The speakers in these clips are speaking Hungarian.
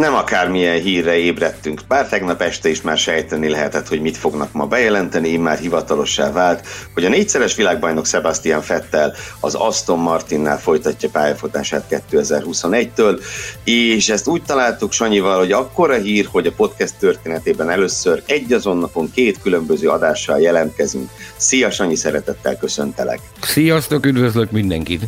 Nem akármilyen hírre ébredtünk, bár tegnap este is már sejteni lehetett, hogy mit fognak ma bejelenteni, már hivatalossá vált, hogy a négyszeres világbajnok Sebastian Fettel az Aston Martinnál folytatja pályafutását 2021-től, és ezt úgy találtuk Sanyival, hogy akkora hír, hogy a podcast történetében először egy azon napon két különböző adással jelentkezünk. Szia Sanyi, szeretettel köszöntelek! Sziasztok, üdvözlök mindenkit!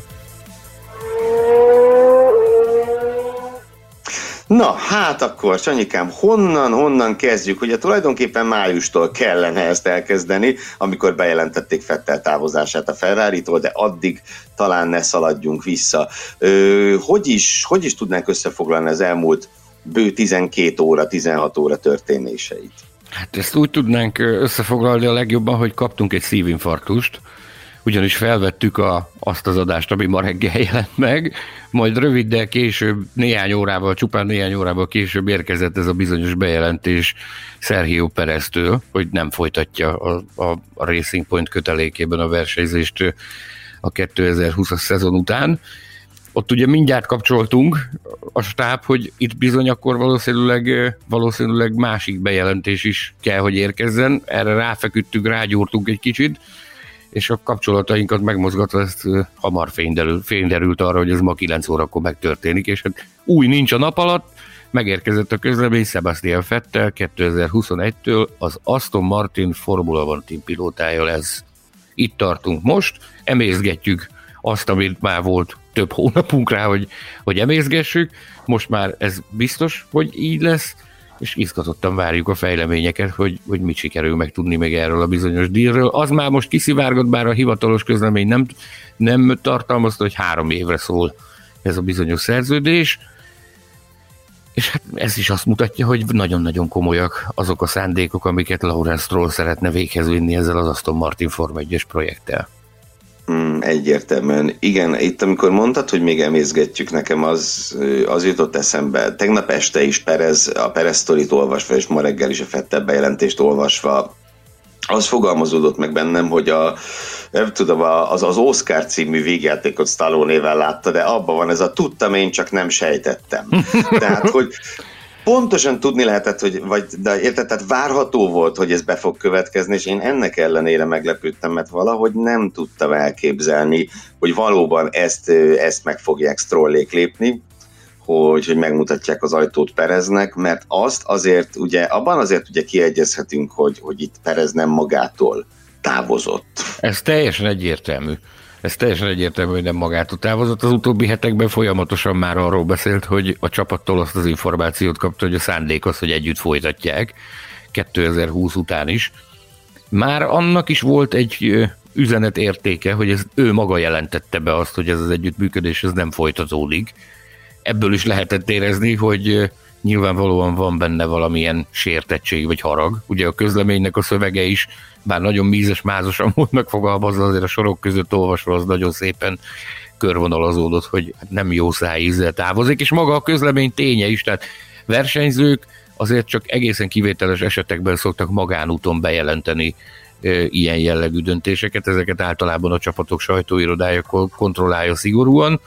Na, hát akkor, Sanyikám, honnan, honnan kezdjük? Ugye tulajdonképpen májustól kellene ezt elkezdeni, amikor bejelentették Fettel távozását a ferrari de addig talán ne szaladjunk vissza. Ö, hogy, is, hogy is tudnánk összefoglalni az elmúlt bő 12 óra, 16 óra történéseit? Hát ezt úgy tudnánk összefoglalni a legjobban, hogy kaptunk egy szívinfarktust, ugyanis felvettük a, azt az adást, ami ma reggel jelent meg, majd röviddel később, néhány órával, csupán néhány órával később érkezett ez a bizonyos bejelentés Sergio Pereztől, hogy nem folytatja a, a, a Racing Point kötelékében a versenyzést a 2020-as szezon után. Ott ugye mindjárt kapcsoltunk a stáb, hogy itt bizony akkor valószínűleg, valószínűleg másik bejelentés is kell, hogy érkezzen. Erre ráfeküdtünk, rágyúrtunk egy kicsit, és a kapcsolatainkat megmozgatva ezt hamar fényderült, fényderült arra, hogy ez ma 9 órakor megtörténik, és hát új nincs a nap alatt, megérkezett a közlemény Sebastian Fettel 2021-től az Aston Martin Formula One Team pilótája lesz. Itt tartunk most, emészgetjük azt, amit már volt több hónapunk rá, hogy, hogy emészgessük, most már ez biztos, hogy így lesz, és izgatottan várjuk a fejleményeket, hogy, hogy mit sikerül megtudni meg erről a bizonyos dílről. Az már most kiszivárgott, bár a hivatalos közlemény nem, nem tartalmazta, hogy három évre szól ez a bizonyos szerződés, és hát ez is azt mutatja, hogy nagyon-nagyon komolyak azok a szándékok, amiket Lawrence Stroll szeretne véghez vinni ezzel az Aston Martin Form 1 projekttel. Mm, egyértelműen. Igen, itt amikor mondtad, hogy még emészgetjük, nekem az, az jutott eszembe. Tegnap este is Perez, a Perez sztorit olvasva, és ma reggel is a Fettel bejelentést olvasva, az fogalmazódott meg bennem, hogy a, nem tudom, az, az Oscar című végjátékot Stallone-nével látta, de abban van ez a tudtam, én csak nem sejtettem. Tehát, hogy pontosan tudni lehetett, hogy, vagy, de érted, tehát várható volt, hogy ez be fog következni, és én ennek ellenére meglepődtem, mert valahogy nem tudtam elképzelni, hogy valóban ezt, ezt meg fogják strollék lépni, hogy, hogy megmutatják az ajtót Pereznek, mert azt azért, ugye, abban azért ugye kiegyezhetünk, hogy, hogy itt Perez nem magától távozott. Ez teljesen egyértelmű. Ez teljesen egyértelmű, hogy nem magától távozott. Az utóbbi hetekben folyamatosan már arról beszélt, hogy a csapattól azt az információt kapta, hogy a szándék az, hogy együtt folytatják 2020 után is. Már annak is volt egy üzenet értéke, hogy ez ő maga jelentette be azt, hogy ez az együttműködés ez nem folytatódik. Ebből is lehetett érezni, hogy nyilvánvalóan van benne valamilyen sértettség vagy harag. Ugye a közleménynek a szövege is bár nagyon mízes, mázosan volt megfogalmazva, azért a sorok között olvasva az nagyon szépen körvonalazódott, hogy nem jó szájízzel távozik, és maga a közlemény ténye is, tehát versenyzők azért csak egészen kivételes esetekben szoktak magánúton bejelenteni ilyen jellegű döntéseket, ezeket általában a csapatok sajtóirodája kontrollálja szigorúan.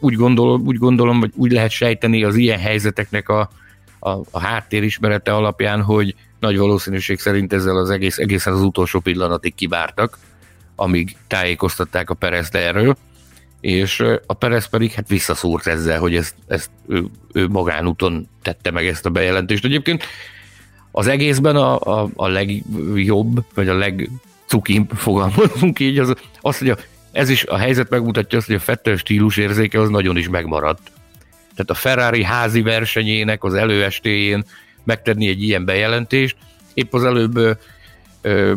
Úgy gondolom, úgy gondolom, hogy úgy lehet sejteni az ilyen helyzeteknek a, a, a háttérismerete alapján, hogy nagy valószínűség szerint ezzel az egész, egészen az utolsó pillanatig kivártak, amíg tájékoztatták a Perezt erről, és a Perez pedig hát visszaszúrt ezzel, hogy ezt, ezt ő, ő magánúton tette meg ezt a bejelentést. Egyébként az egészben a, a, a legjobb, vagy a legcukimp fogalmazunk így, az, az hogy a, ez is a helyzet megmutatja azt, hogy a Fettel stílus érzéke az nagyon is megmaradt. Tehát a Ferrari házi versenyének az előestéjén megtenni egy ilyen bejelentést. Épp az előbb ö, ö,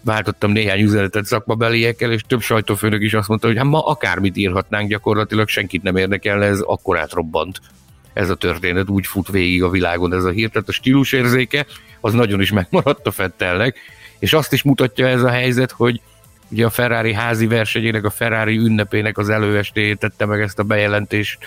váltottam néhány üzenetet szakmabeliekkel, és több sajtófőnök is azt mondta, hogy hát ma akármit írhatnánk, gyakorlatilag senkit nem érdekel, ez akkor átrobbant ez a történet, úgy fut végig a világon ez a hír, tehát a stílusérzéke az nagyon is megmaradt a Fettelnek, és azt is mutatja ez a helyzet, hogy ugye a Ferrari házi versenyének, a Ferrari ünnepének az előestéjét tette meg ezt a bejelentést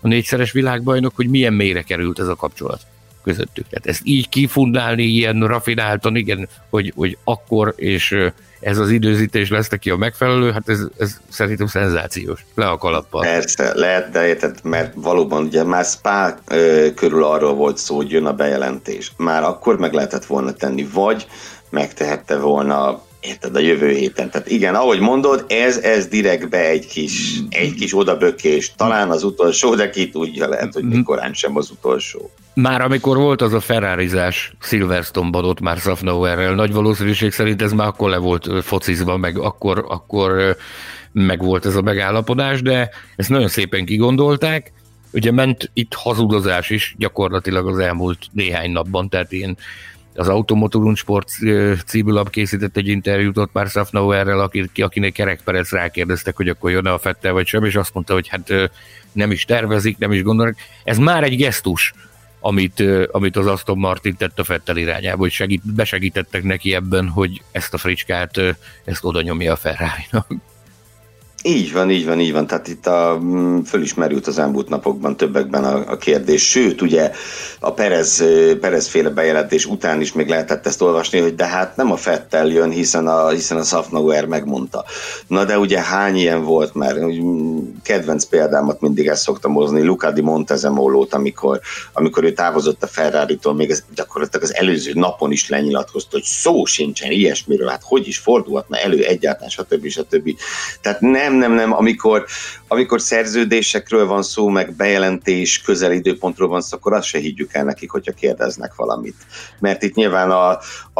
a négyszeres világbajnok, hogy milyen mélyre került ez a kapcsolat közöttük. Tehát ezt így kifundálni ilyen rafináltan, igen, hogy, hogy akkor és ez az időzítés lesz neki a megfelelő, hát ez, ez szerintem szenzációs. Le a kalappal. Persze, lehet, de érted, mert valóban ugye már Spa ö, körül arról volt szó, hogy jön a bejelentés. Már akkor meg lehetett volna tenni, vagy megtehette volna érted, a jövő héten. Tehát igen, ahogy mondod, ez, ez direktbe egy kis, egy kis odabökés, talán az utolsó, de ki tudja, lehet, hogy mikorán sem az utolsó. Már amikor volt az a Ferrarizás Silverstone-ban ott már Safnauerrel, nagy valószínűség szerint ez már akkor le volt focizva, meg akkor, akkor meg volt ez a megállapodás, de ezt nagyon szépen kigondolták. Ugye ment itt hazudozás is gyakorlatilag az elmúlt néhány napban, tehát ilyen az Automotorun Sport címülap készített egy interjút ott már Safnauerrel, akinek Kerek Perez rákérdeztek, hogy akkor jön-e a Fettel vagy sem, és azt mondta, hogy hát nem is tervezik, nem is gondolnak. Ez már egy gesztus, amit, amit az Aston Martin tett a Fettel irányába, hogy segít, besegítettek neki ebben, hogy ezt a fricskát, ezt oda nyomja a Ferrari-nak. Így van, így van, így van. Tehát itt a, mm, fölismerült az elmúlt napokban többekben a, a kérdés. Sőt, ugye a Perez, Perez féle bejelentés után is még lehetett ezt olvasni, hogy de hát nem a Fettel jön, hiszen a, hiszen a Safnauer megmondta. Na de ugye hány ilyen volt már? Mm, kedvenc példámat mindig ezt szoktam hozni, Luca di Montezemolót, amikor, amikor ő távozott a Ferrari-tól, még ez, gyakorlatilag az előző napon is lenyilatkozta, hogy szó sincsen ilyesmiről, hát hogy is fordulhatna elő egyáltalán, stb. stb. Tehát nem nem, nem, amikor, amikor szerződésekről van szó, meg bejelentés, közel időpontról van szó, akkor azt se higgyük el nekik, hogyha kérdeznek valamit. Mert itt nyilván a,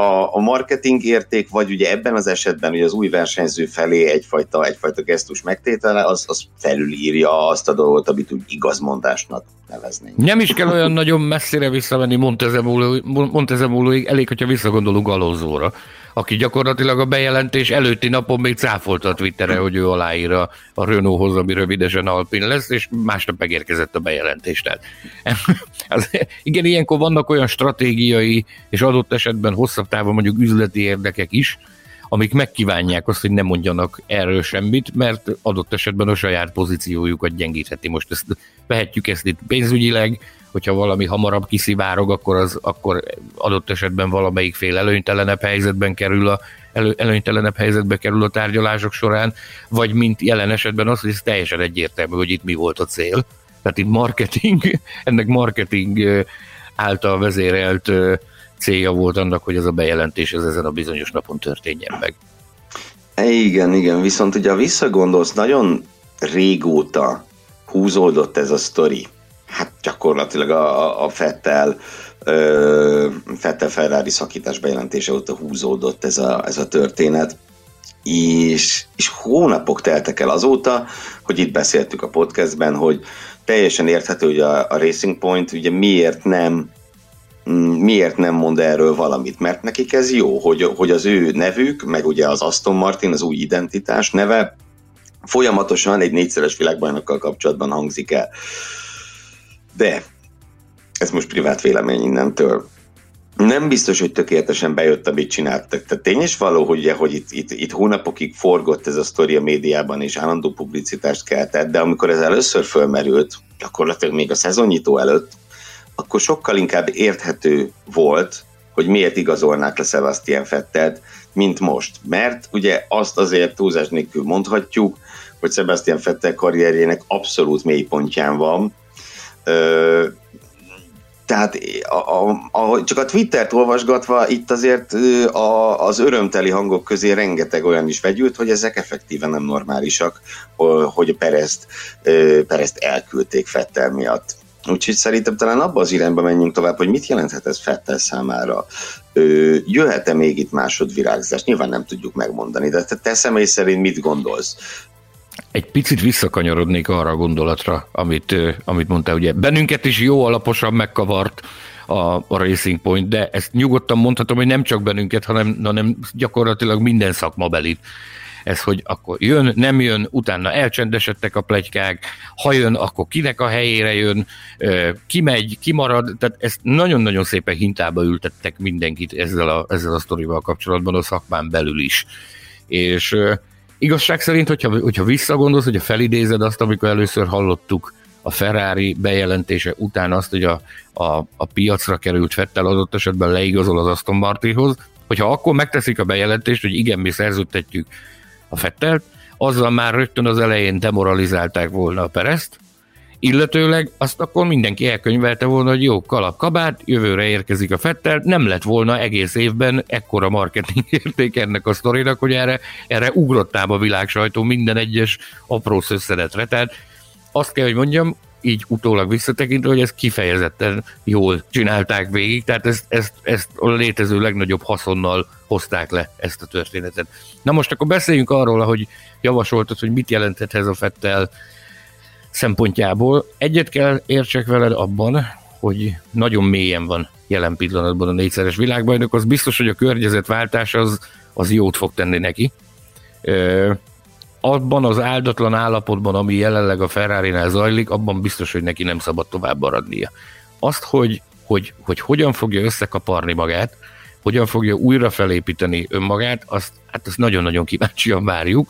a, a marketing érték, vagy ugye ebben az esetben, hogy az új versenyző felé egyfajta, egyfajta gesztus megtétele, az, az felülírja azt a dolgot, amit úgy igazmondásnak neveznénk. Nem is kell olyan nagyon messzire visszamenni Montezemolóig, elég, hogyha visszagondolunk Alonzóra aki gyakorlatilag a bejelentés előtti napon még cáfolta a Twitterre, hogy ő aláír a, a Renaulthoz, ami rövidesen Alpin lesz, és másnap megérkezett a bejelentés. Tehát, az, igen, ilyenkor vannak olyan stratégiai, és adott esetben hosszabb távon mondjuk üzleti érdekek is, amik megkívánják azt, hogy ne mondjanak erről semmit, mert adott esetben a saját pozíciójukat gyengítheti. Most ezt vehetjük ezt itt pénzügyileg, hogyha valami hamarabb kiszivárog, akkor, az, akkor adott esetben valamelyik fél előnytelenebb helyzetben kerül a, elő, előnytelenebb helyzetbe kerül a tárgyalások során, vagy mint jelen esetben az, hogy ez teljesen egyértelmű, hogy itt mi volt a cél. Tehát itt marketing, ennek marketing által vezérelt célja volt annak, hogy ez a bejelentés ez ezen a bizonyos napon történjen meg. Igen, igen, viszont ugye visszagondolsz, nagyon régóta húzódott ez a sztori hát gyakorlatilag a, a Fettel Fettel Ferrari szakítás bejelentése óta húzódott ez a, ez a történet, és, és hónapok teltek el azóta, hogy itt beszéltük a podcastben, hogy teljesen érthető, hogy a, a Racing Point ugye miért nem miért nem mond erről valamit, mert nekik ez jó, hogy, hogy az ő nevük, meg ugye az Aston Martin, az új identitás neve folyamatosan egy négyszeres világbajnokkal kapcsolatban hangzik el. De ez most privát vélemény innentől. Nem biztos, hogy tökéletesen bejött, amit csináltak. Tehát tény is való, hogy, ugye, hogy itt, itt, itt hónapokig forgott ez a sztori a médiában, és állandó publicitást keltett, de amikor ez először fölmerült, gyakorlatilag még a szezonnyitó előtt, akkor sokkal inkább érthető volt, hogy miért igazolnák le Sebastian Fettelt, mint most. Mert ugye azt azért túlzás nélkül mondhatjuk, hogy Sebastian Fettel karrierjének abszolút mélypontján van, tehát a, a, csak a Twittert olvasgatva itt azért a, az örömteli hangok közé rengeteg olyan is vegyült, hogy ezek effektíve nem normálisak, hogy Perezt, Perezt elküldték Fettel miatt. Úgyhogy szerintem talán abba az irányba menjünk tovább, hogy mit jelenthet ez Fettel számára. Jöhet-e még itt másodvirágzás? Nyilván nem tudjuk megmondani, de te, te személy szerint mit gondolsz? Egy picit visszakanyarodnék arra a gondolatra, amit, amit mondtál, ugye bennünket is jó alaposan megkavart a, a Racing Point, de ezt nyugodtan mondhatom, hogy nem csak bennünket, hanem, hanem gyakorlatilag minden szakmabelit. Ez, hogy akkor jön, nem jön, utána elcsendesedtek a plegykák, ha jön, akkor kinek a helyére jön, kimegy, kimarad, tehát ezt nagyon-nagyon szépen hintába ültettek mindenkit ezzel a, ezzel a sztorival kapcsolatban a szakmán belül is. És Igazság szerint, hogyha, hogyha visszagondolsz, hogyha felidézed azt, amikor először hallottuk a Ferrari bejelentése után azt, hogy a, a, a piacra került Fettel adott esetben leigazol az Aston Martinhoz, hogyha akkor megteszik a bejelentést, hogy igen, mi szerződtetjük a Fettelt, azzal már rögtön az elején demoralizálták volna a Perezt, illetőleg azt akkor mindenki elkönyvelte volna, hogy jó, kalap kabát, jövőre érkezik a Fettel, nem lett volna egész évben ekkora marketing érték ennek a sztorinak, hogy erre, erre ugrottább a világ sajtó minden egyes apró szösszedetre. Tehát azt kell, hogy mondjam, így utólag visszatekintve, hogy ezt kifejezetten jól csinálták végig, tehát ezt, ezt, ezt a létező legnagyobb haszonnal hozták le ezt a történetet. Na most akkor beszéljünk arról, hogy javasoltad, hogy mit jelenthet ez a Fettel szempontjából. Egyet kell értsek veled abban, hogy nagyon mélyen van jelen pillanatban a négyszeres világbajnok, az biztos, hogy a környezetváltás az, az jót fog tenni neki. Ö, abban az áldatlan állapotban, ami jelenleg a ferrari zajlik, abban biztos, hogy neki nem szabad tovább maradnia. Azt, hogy, hogy, hogy hogyan fogja összekaparni magát, hogyan fogja újra felépíteni önmagát, azt, hát azt nagyon-nagyon kíváncsian várjuk.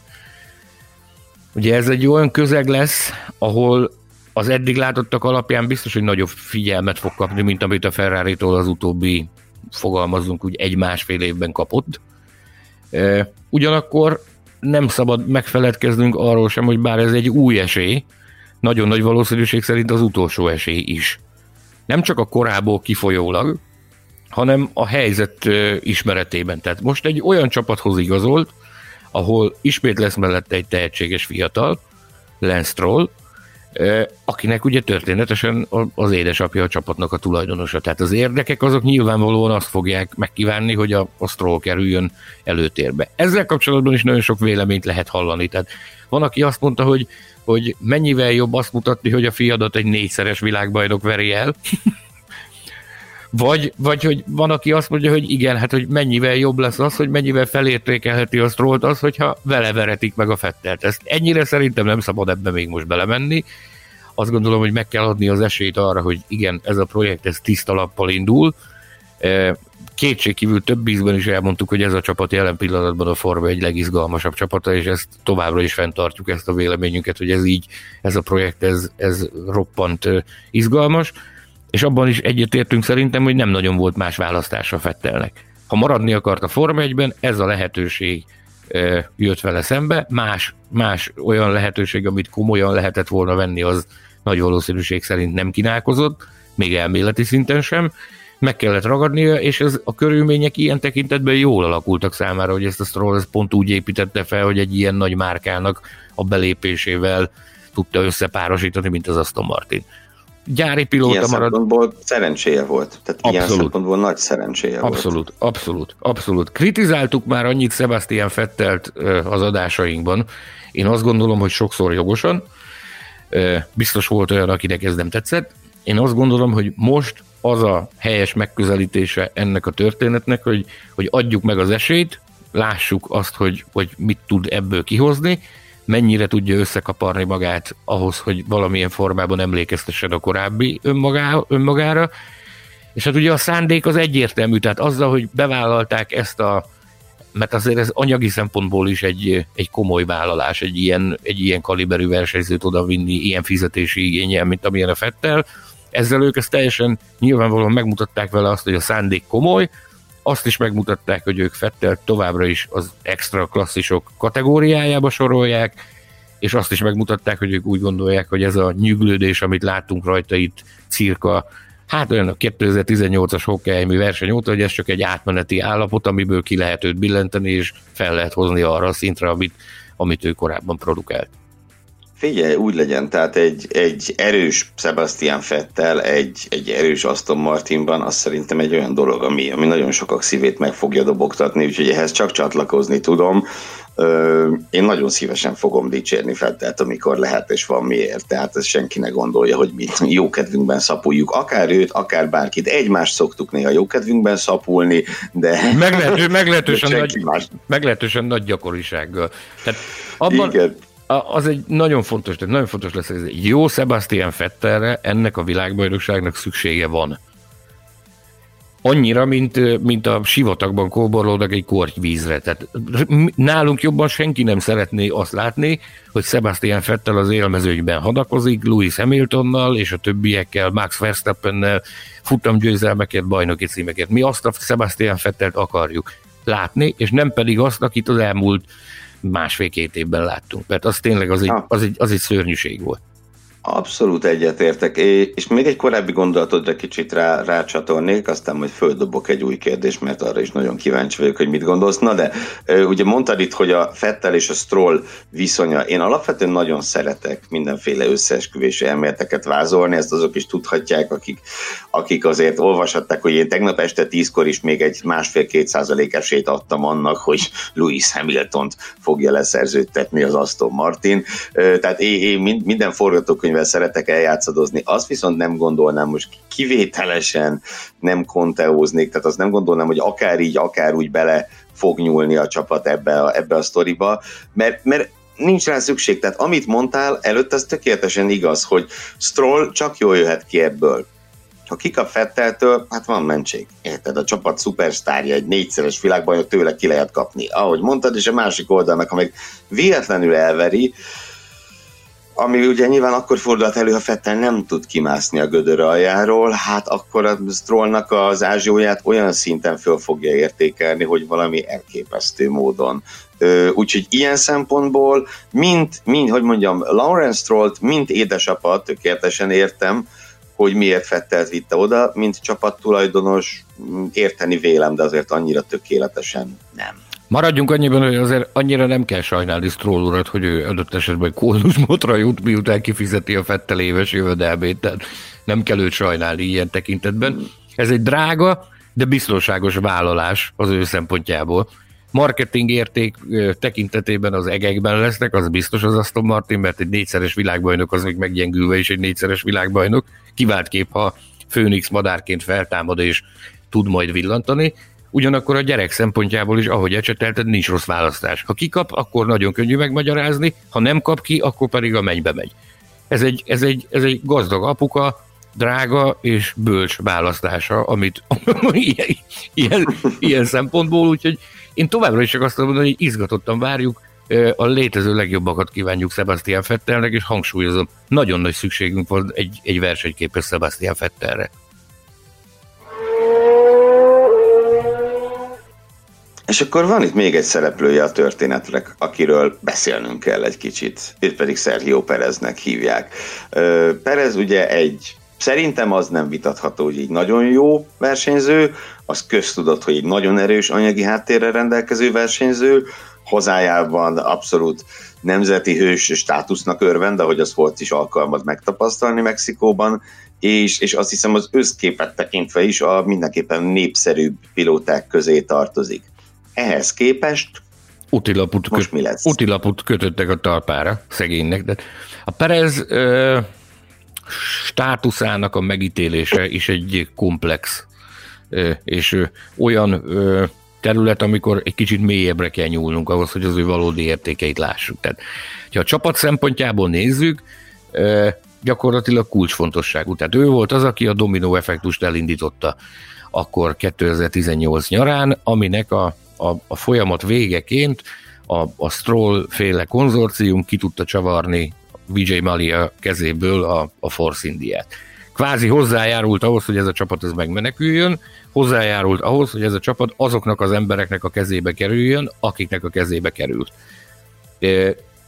Ugye ez egy olyan közeg lesz, ahol az eddig látottak alapján biztos, hogy nagyobb figyelmet fog kapni, mint amit a Ferrari-tól az utóbbi, fogalmazunk úgy, egy-másfél évben kapott. Ugyanakkor nem szabad megfeledkeznünk arról sem, hogy bár ez egy új esély, nagyon nagy valószínűség szerint az utolsó esély is. Nem csak a korából kifolyólag, hanem a helyzet ismeretében. Tehát most egy olyan csapathoz igazolt, ahol ismét lesz mellette egy tehetséges fiatal, Lance Stroll, akinek ugye történetesen az édesapja a csapatnak a tulajdonosa. Tehát az érdekek azok nyilvánvalóan azt fogják megkívánni, hogy a, a Stroll kerüljön előtérbe. Ezzel kapcsolatban is nagyon sok véleményt lehet hallani. Tehát van, aki azt mondta, hogy, hogy mennyivel jobb azt mutatni, hogy a fiadat egy négyszeres világbajnok veri el, vagy, vagy hogy van, aki azt mondja, hogy igen, hát hogy mennyivel jobb lesz az, hogy mennyivel felértékelheti a Strollt az, hogyha vele veretik meg a Fettelt. Ezt ennyire szerintem nem szabad ebbe még most belemenni. Azt gondolom, hogy meg kell adni az esélyt arra, hogy igen, ez a projekt ez tiszta lappal indul. E, kétségkívül több ízben is elmondtuk, hogy ez a csapat jelen pillanatban a Forma egy legizgalmasabb csapata, és ezt továbbra is fenntartjuk ezt a véleményünket, hogy ez így, ez a projekt, ez, ez roppant izgalmas és abban is egyetértünk szerintem, hogy nem nagyon volt más választása Fettelnek. Ha maradni akart a Forma 1 ez a lehetőség jött vele szembe, más, más olyan lehetőség, amit komolyan lehetett volna venni, az nagy valószínűség szerint nem kínálkozott, még elméleti szinten sem, meg kellett ragadnia, és ez a körülmények ilyen tekintetben jól alakultak számára, hogy ezt a Stroll ezt pont úgy építette fel, hogy egy ilyen nagy márkának a belépésével tudta összepárosítani, mint az Aston Martin gyári pilóta ilyen marad. szempontból szerencséje volt. Tehát abszolút. ilyen szempontból nagy szerencséje abszolút, volt. Abszolút, abszolút. Kritizáltuk már annyit Sebastian Fettelt az adásainkban. Én azt gondolom, hogy sokszor jogosan. Biztos volt olyan, akinek ez nem tetszett. Én azt gondolom, hogy most az a helyes megközelítése ennek a történetnek, hogy, hogy adjuk meg az esélyt, lássuk azt, hogy, hogy mit tud ebből kihozni, mennyire tudja összekaparni magát ahhoz, hogy valamilyen formában emlékeztessen a korábbi önmagá, önmagára. És hát ugye a szándék az egyértelmű, tehát azzal, hogy bevállalták ezt a, mert azért ez anyagi szempontból is egy, egy komoly vállalás, egy ilyen, egy ilyen kaliberű versenyzőt odavinni, ilyen fizetési igényel, mint amilyen a Fettel. Ezzel ők ezt teljesen nyilvánvalóan megmutatták vele azt, hogy a szándék komoly, azt is megmutatták, hogy ők Fettel továbbra is az extra klasszisok kategóriájába sorolják, és azt is megmutatták, hogy ők úgy gondolják, hogy ez a nyüglődés, amit láttunk rajta itt cirka, hát olyan a 2018-as Hockenheimi verseny óta, hogy ez csak egy átmeneti állapot, amiből ki lehet őt billenteni, és fel lehet hozni arra a szintre, amit, amit ő korábban produkált. Figyelj, úgy legyen, tehát egy, egy erős Sebastian Fettel, egy, egy erős Aston Martinban, az szerintem egy olyan dolog, ami, ami nagyon sokak szívét meg fogja dobogtatni, úgyhogy ehhez csak csatlakozni tudom. Ö, én nagyon szívesen fogom dicsérni Fettelt, amikor lehet és van miért, tehát ez senki ne gondolja, hogy mi jó kedvünkben szapuljuk, akár őt, akár bárkit. Egymást szoktuk néha jó kedvünkben szapulni, de... Meglehető, meglehetősen, nagy, meglehetősen nagy gyakorisággal. Tehát abban, Igen az egy nagyon fontos, tehát nagyon fontos lesz, egy jó Sebastian Fettelre ennek a világbajnokságnak szüksége van. annyira, mint, mint a sivatagban kóborlódnak egy kortyvízre. Tehát nálunk jobban senki nem szeretné azt látni, hogy Sebastian Fettel az élmezőnyben hadakozik, Louis Hamiltonnal és a többiekkel, Max Verstappennel futamgyőzelmeket, bajnoki címeket. Mi azt a Sebastian Fettelt akarjuk látni, és nem pedig azt, akit az elmúlt másfél-két évben láttunk. Mert az tényleg az egy, az egy, az egy szörnyűség volt. Abszolút egyetértek, és még egy korábbi gondolatodra kicsit rá, rácsatolnék, aztán majd földobok egy új kérdést, mert arra is nagyon kíváncsi vagyok, hogy mit gondolsz. Na de, ugye mondtad itt, hogy a Fettel és a Stroll viszonya, én alapvetően nagyon szeretek mindenféle összeesküvési elméleteket vázolni, ezt azok is tudhatják, akik, akik azért olvashatták, hogy én tegnap este tízkor is még egy másfél-két esélyt adtam annak, hogy Lewis Hamilton-t fogja leszerződtetni az Aston Martin. Tehát én, én minden forgatókönyv amivel szeretek eljátszadozni, azt viszont nem gondolnám, most kivételesen nem konteóznék, tehát azt nem gondolnám, hogy akár így, akár úgy bele fog nyúlni a csapat ebbe a, ebbe a sztoriba, mert, mert nincs rá szükség. Tehát amit mondtál előtt, az tökéletesen igaz, hogy Stroll csak jól jöhet ki ebből. Ha kikap Fetteltől, hát van mentség. Érted, a csapat szupersztárja, egy négyszeres világbajnok tőle ki lehet kapni. Ahogy mondtad, és a másik oldalnak, ha meg véletlenül elveri, ami ugye nyilván akkor fordult elő, ha Fettel nem tud kimászni a gödör aljáról, hát akkor a Strollnak az ázsióját olyan szinten föl fogja értékelni, hogy valami elképesztő módon. Úgyhogy ilyen szempontból, mint, mint hogy mondjam, Lawrence Strollt, mint édesapa, tökéletesen értem, hogy miért Fettelt vitte oda, mint csapattulajdonos, érteni vélem, de azért annyira tökéletesen nem. Maradjunk annyiban, hogy azért annyira nem kell sajnálni Stroll urat, hogy ő adott esetben kódusmotra jut, miután kifizeti a Fettel éves jövedelmét, tehát nem kell őt sajnálni ilyen tekintetben. Ez egy drága, de biztonságos vállalás az ő szempontjából. Marketing érték tekintetében az egekben lesznek, az biztos az Aston Martin, mert egy négyszeres világbajnok az még meggyengülve is egy négyszeres világbajnok. Kivált kép, ha Főnix madárként feltámad és tud majd villantani, Ugyanakkor a gyerek szempontjából is, ahogy ecsetelted, nincs rossz választás. Ha kikap, akkor nagyon könnyű megmagyarázni, ha nem kap ki, akkor pedig a mennybe megy. Ez egy, ez egy, ez egy gazdag apuka, drága és bölcs választása, amit ilyen, ilyen, ilyen szempontból, úgyhogy én továbbra is csak azt mondom, hogy izgatottan várjuk, a létező legjobbakat kívánjuk Sebastian Fettelnek, és hangsúlyozom, nagyon nagy szükségünk van egy, egy versenyképes Sebastian Fettelre. És akkor van itt még egy szereplője a történetnek, akiről beszélnünk kell egy kicsit. Itt pedig Sergio Pereznek hívják. Perez ugye egy Szerintem az nem vitatható, hogy egy nagyon jó versenyző, az köztudott, hogy egy nagyon erős anyagi háttérrel rendelkező versenyző, hazájában abszolút nemzeti hős státusznak örvend, ahogy az volt is alkalmaz megtapasztalni Mexikóban, és, és azt hiszem az összképet tekintve is a mindenképpen népszerűbb pilóták közé tartozik. Ehhez képest utilaput, most mi lesz? Utilaput kötöttek a talpára szegénynek, de a Perez ö, státuszának a megítélése is egy komplex ö, és ö, olyan ö, terület, amikor egy kicsit mélyebbre kell nyúlnunk ahhoz, hogy az ő valódi értékeit lássuk. Tehát, ha a csapat szempontjából nézzük, ö, gyakorlatilag kulcsfontosságú. Tehát ő volt az, aki a dominó effektust elindította akkor 2018 nyarán, aminek a a, a folyamat végeként a, a Stroll féle konzorcium ki tudta csavarni Vijay Malia kezéből a, a Force Indiát. Kvázi hozzájárult ahhoz, hogy ez a csapat ez megmeneküljön, hozzájárult ahhoz, hogy ez a csapat azoknak az embereknek a kezébe kerüljön, akiknek a kezébe került.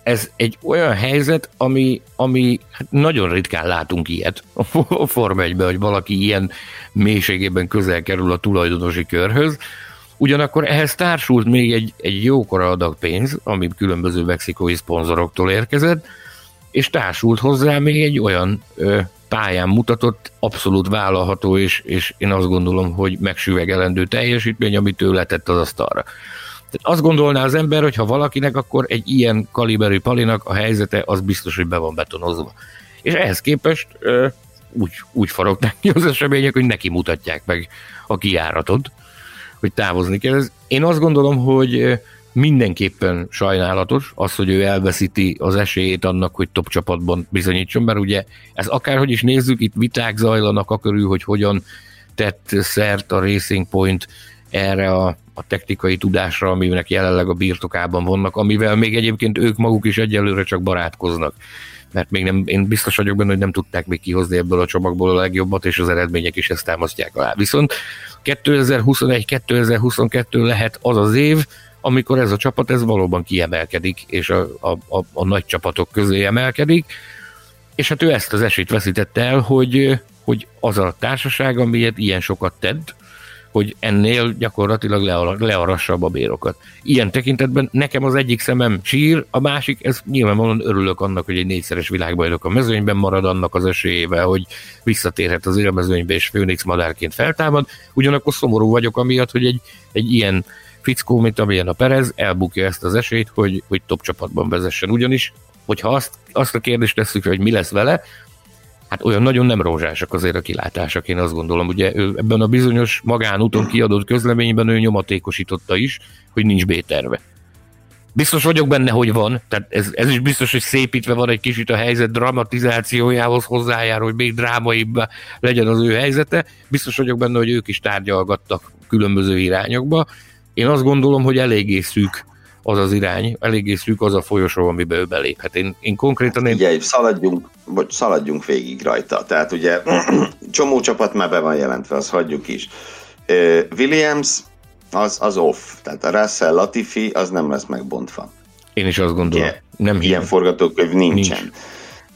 Ez egy olyan helyzet, ami, ami hát nagyon ritkán látunk ilyet a Forma 1 hogy valaki ilyen mélységében közel kerül a tulajdonosi körhöz, Ugyanakkor ehhez társult még egy, egy jókora adag pénz, ami különböző mexikói szponzoroktól érkezett, és társult hozzá még egy olyan ö, pályán mutatott, abszolút vállalható, és, és én azt gondolom, hogy megsüvegelendő teljesítmény, amit ő letett az asztalra. Tehát azt gondolná az ember, hogy ha valakinek, akkor egy ilyen kaliberű palinak a helyzete az biztos, hogy be van betonozva. És ehhez képest ö, úgy, úgy farogták ki az események, hogy neki mutatják meg a kiáratot hogy távozni kell. Én azt gondolom, hogy mindenképpen sajnálatos az, hogy ő elveszíti az esélyét annak, hogy top csapatban bizonyítson, mert ugye ez akárhogy is nézzük, itt viták zajlanak a körül, hogy hogyan tett szert a Racing Point erre a, a technikai tudásra, aminek jelenleg a birtokában vannak, amivel még egyébként ők maguk is egyelőre csak barátkoznak mert még nem, én biztos vagyok benne, hogy nem tudták még kihozni ebből a csomagból a legjobbat, és az eredmények is ezt támasztják alá. Viszont 2021-2022 lehet az az év, amikor ez a csapat ez valóban kiemelkedik, és a, a, a, a nagy csapatok közé emelkedik, és hát ő ezt az esélyt veszítette el, hogy, hogy az a társaság, amiért ilyen sokat tett, hogy ennél gyakorlatilag learassa a babérokat. Ilyen tekintetben nekem az egyik szemem sír, a másik, ez nyilvánvalóan örülök annak, hogy egy négyszeres világbajnok a mezőnyben marad annak az esélyével, hogy visszatérhet az élmezőnybe és Főnix madárként feltámad. Ugyanakkor szomorú vagyok amiatt, hogy egy, egy ilyen fickó, mint amilyen a Perez, elbukja ezt az esélyt, hogy, hogy top csapatban vezessen. Ugyanis, hogyha azt, azt a kérdést tesszük, hogy mi lesz vele, hát olyan nagyon nem rózsásak azért a kilátások, én azt gondolom. Ugye ő ebben a bizonyos magánúton kiadott közleményben ő nyomatékosította is, hogy nincs B-terve. Biztos vagyok benne, hogy van, tehát ez, ez is biztos, hogy szépítve van egy kicsit a helyzet dramatizációjához hozzájár, hogy még drámaibb legyen az ő helyzete. Biztos vagyok benne, hogy ők is tárgyalgattak különböző irányokba. Én azt gondolom, hogy eléggé szűk az az irány, eléggé szűk az a folyosó, amiben ő beléphet. Én, én konkrétan... Én... Ugye, szaladjunk, vagy szaladjunk végig rajta. Tehát ugye csomó csapat már be van jelentve, azt hagyjuk is. Williams az, az off, tehát a Russell Latifi az nem lesz megbontva. Én is azt gondolom. Ugye, nem ilyen forgatókönyv nincsen. Nincs.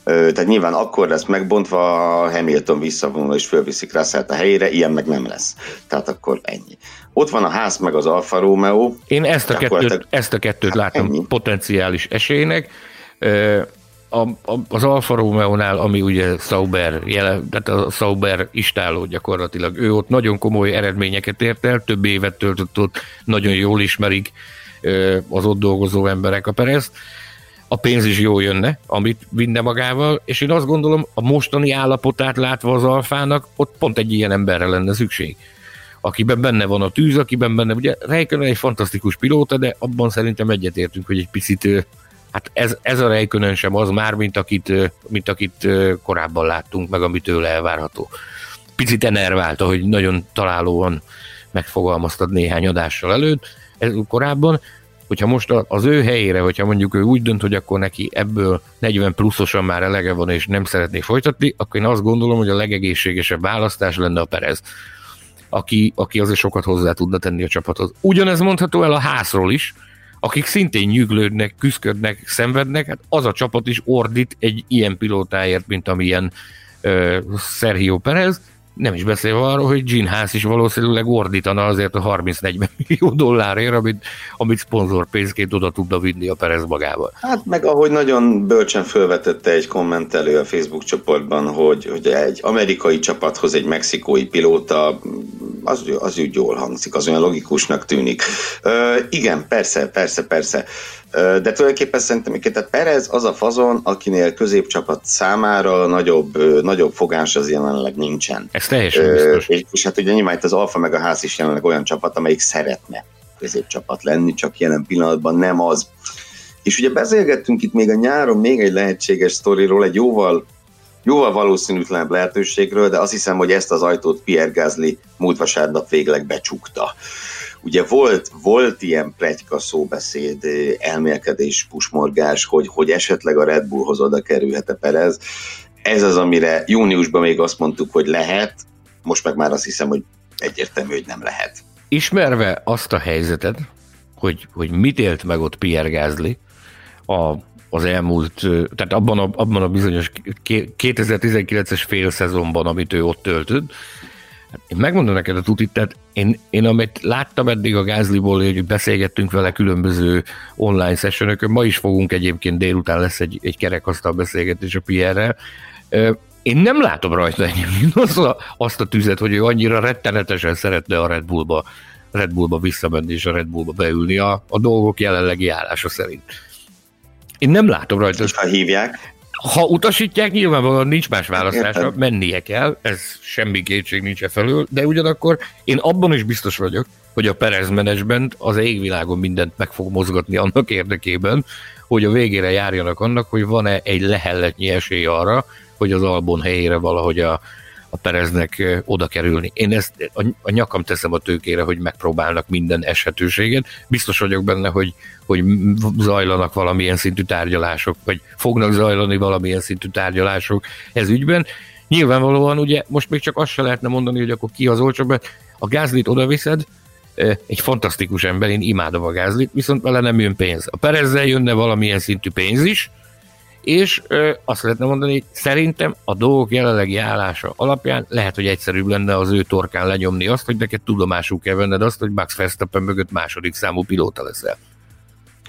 Tehát nyilván akkor lesz megbontva, ha Hamilton visszavonul és fölviszik russell a helyére, ilyen meg nem lesz. Tehát akkor ennyi. Ott van a ház meg az Alfa Romeo. Én ezt a kettőt, ezt a kettőt hát látom ennyi. potenciális esélynek. A, a, az Alfa Romeo-nál, ami ugye Sauber, jele, tehát a Sauber istáló gyakorlatilag, ő ott nagyon komoly eredményeket ért el, több évet töltött ott, nagyon jól ismerik az ott dolgozó emberek a Perezt a pénz is jól jönne, amit vinne magával, és én azt gondolom, a mostani állapotát látva az alfának, ott pont egy ilyen emberre lenne szükség akiben benne van a tűz, akiben benne, ugye Reikkönen egy fantasztikus pilóta, de abban szerintem egyetértünk, hogy egy picit, hát ez, ez a Reikkönen sem az már, mint akit, mint akit korábban láttunk, meg amit tőle elvárható. Picit enervált, ahogy nagyon találóan megfogalmaztad néhány adással előtt, ez korábban, hogyha most az ő helyére, hogyha mondjuk ő úgy dönt, hogy akkor neki ebből 40 pluszosan már elege van, és nem szeretné folytatni, akkor én azt gondolom, hogy a legegészségesebb választás lenne a Perez, aki, aki azért sokat hozzá tudna tenni a csapathoz. Ugyanez mondható el a házról is, akik szintén nyüglődnek, küzdködnek, szenvednek, hát az a csapat is ordít egy ilyen pilótáért, mint amilyen uh, Sergio Perez, nem is beszélve arról, hogy Gene Haas is valószínűleg ordítana azért a 30-40 millió dollárért, amit, amit szponzorpénzként oda tudna vinni a Perez magával. Hát meg ahogy nagyon bölcsen felvetette egy kommentelő a Facebook csoportban, hogy, hogy egy amerikai csapathoz egy mexikói pilóta, az, az úgy jól hangzik, az olyan logikusnak tűnik. Ö, igen, persze, persze, persze. De tulajdonképpen szerintem tehát Perez az a fazon, akinél középcsapat számára nagyobb, nagyobb fogás az jelenleg nincsen. Ez teljesen biztos. És, és hát ugye nyilván itt az Alfa meg a Ház is jelenleg olyan csapat, amelyik szeretne középcsapat lenni, csak jelen pillanatban nem az. És ugye beszélgettünk itt még a nyáron még egy lehetséges sztoriról, egy jóval jóval valószínűtlenebb lehetőségről, de azt hiszem, hogy ezt az ajtót Pierre Gasly múlt vasárnap végleg becsukta. Ugye volt, volt ilyen plegyka szóbeszéd, elmélkedés, pusmorgás, hogy, hogy esetleg a Red Bullhoz oda kerülhet-e Perez. Ez az, amire júniusban még azt mondtuk, hogy lehet, most meg már azt hiszem, hogy egyértelmű, hogy nem lehet. Ismerve azt a helyzetet, hogy, hogy mit élt meg ott Pierre Gasly a, az elmúlt, tehát abban a, abban a bizonyos 2019-es fél szezonban, amit ő ott töltött, én megmondom neked a tutit, tehát én, én amit láttam eddig a Gázliból, hogy beszélgettünk vele különböző online sessionökön, ma is fogunk egyébként délután lesz egy, egy kerekasztal beszélgetés a Pierre-rel, én nem látom rajta egyébként azt a, azt a tüzet, hogy ő annyira rettenetesen szeretne a Red Bullba, Red Bullba visszamenni és a Red Bullba beülni. A, a dolgok jelenlegi állása szerint. Én nem látom rajta. Ha hívják? Ha utasítják, nyilvánvalóan nincs más választása, Értem. mennie kell, ez semmi kétség nincs e felül, de ugyanakkor én abban is biztos vagyok, hogy a Perez menedzsment az égvilágon mindent meg fog mozgatni annak érdekében, hogy a végére járjanak annak, hogy van-e egy lehelletnyi esély arra, hogy az Albon helyére valahogy a, a Pereznek oda kerülni. Én ezt a, nyakam teszem a tőkére, hogy megpróbálnak minden eshetőséget. Biztos vagyok benne, hogy, hogy zajlanak valamilyen szintű tárgyalások, vagy fognak zajlani valamilyen szintű tárgyalások ez ügyben. Nyilvánvalóan ugye most még csak azt se lehetne mondani, hogy akkor ki az olcsóbb, a gázlit oda viszed, egy fantasztikus ember, én imádom a gázlit, viszont vele nem jön pénz. A Perezzel jönne valamilyen szintű pénz is, és ö, azt lehetne mondani, hogy szerintem a dolgok jelenlegi állása alapján lehet, hogy egyszerűbb lenne az ő torkán lenyomni azt, hogy neked tudomásul kell venned azt, hogy Max Verstappen mögött második számú pilóta leszel.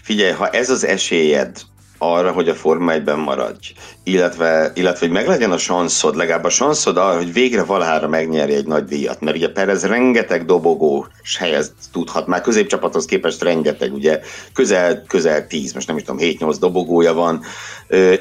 Figyelj, ha ez az esélyed, arra, hogy a Forma 1-ben maradj, illetve, illetve hogy meglegyen a sanszod, legalább a sanszod arra, hogy végre valahára megnyeri egy nagy díjat, mert ugye Perez rengeteg dobogó helyez tudhat, már középcsapathoz képest rengeteg, ugye közel, közel 10, most nem is tudom, 7-8 dobogója van,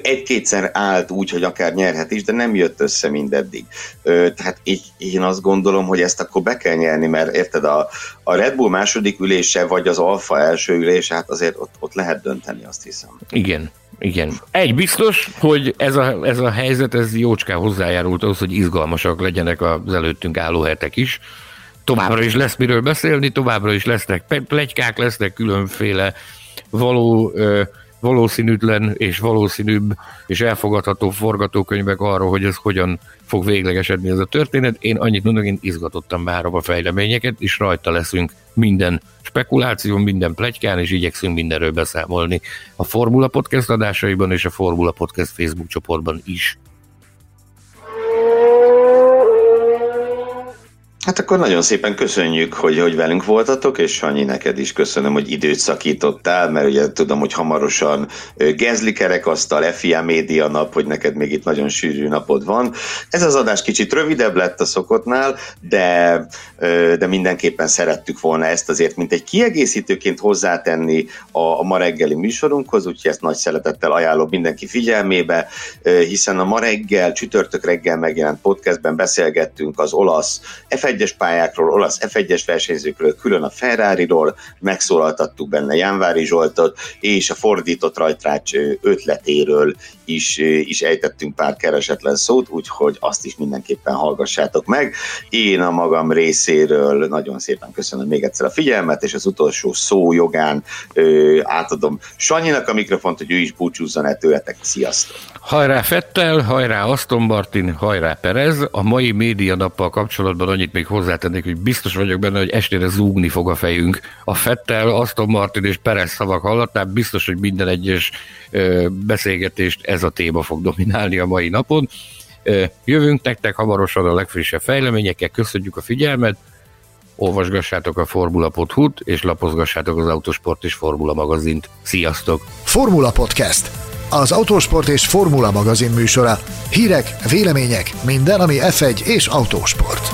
egy-kétszer állt úgy, hogy akár nyerhet is, de nem jött össze mindeddig. Tehát így, én azt gondolom, hogy ezt akkor be kell nyerni, mert érted, a, a Red Bull második ülése, vagy az Alfa első ülése, hát azért ott, ott lehet dönteni, azt hiszem. Igen, igen. Egy biztos, hogy ez a, ez a helyzet, ez jócskán hozzájárult ahhoz, hogy izgalmasak legyenek az előttünk álló hetek is. Továbbra is lesz miről beszélni, továbbra is lesznek plegykák, lesznek különféle való valószínűtlen és valószínűbb és elfogadható forgatókönyvek arról, hogy ez hogyan fog véglegesedni ez a történet. Én annyit mondok, én izgatottan várom a fejleményeket, és rajta leszünk minden spekuláció, minden plegykán, és igyekszünk mindenről beszámolni a Formula Podcast adásaiban és a Formula Podcast Facebook csoportban is. Hát akkor nagyon szépen köszönjük, hogy, hogy velünk voltatok, és Sanyi, neked is köszönöm, hogy időt szakítottál, mert ugye tudom, hogy hamarosan Gezli kerekasztal, FIA média nap, hogy neked még itt nagyon sűrű napod van. Ez az adás kicsit rövidebb lett a szokottnál, de, de mindenképpen szerettük volna ezt azért, mint egy kiegészítőként hozzátenni a, a ma reggeli műsorunkhoz, úgyhogy ezt nagy szeretettel ajánlom mindenki figyelmébe, hiszen a ma reggel, csütörtök reggel megjelent podcastben beszélgettünk az olasz f F1-es pályákról, olasz F1-es versenyzőkről, külön a Ferrari-ról, megszólaltattuk benne Jánvári Zsoltot, és a fordított rajtrács ötletéről is, is ejtettünk pár keresetlen szót, úgyhogy azt is mindenképpen hallgassátok meg. Én a magam részéről nagyon szépen köszönöm még egyszer a figyelmet, és az utolsó szó jogán ö, átadom Sanyinak a mikrofont, hogy ő is búcsúzzon el tőletek. Sziasztok! Hajrá Fettel, hajrá Aston Martin, hajrá Perez. A mai média nappal kapcsolatban annyit még hozzátennék, hogy biztos vagyok benne, hogy estére zúgni fog a fejünk. A Fettel, Aston Martin és Perez szavak hallatán biztos, hogy minden egyes ö, beszélgetést ez a téma fog dominálni a mai napon. Jövünk nektek hamarosan a legfrissebb fejleményekkel, köszönjük a figyelmet, olvasgassátok a formula.hu-t, és lapozgassátok az Autosport és Formula magazint. Sziasztok! Formula Podcast az Autósport és Formula magazin műsora. Hírek, vélemények, minden, ami F1 és autósport.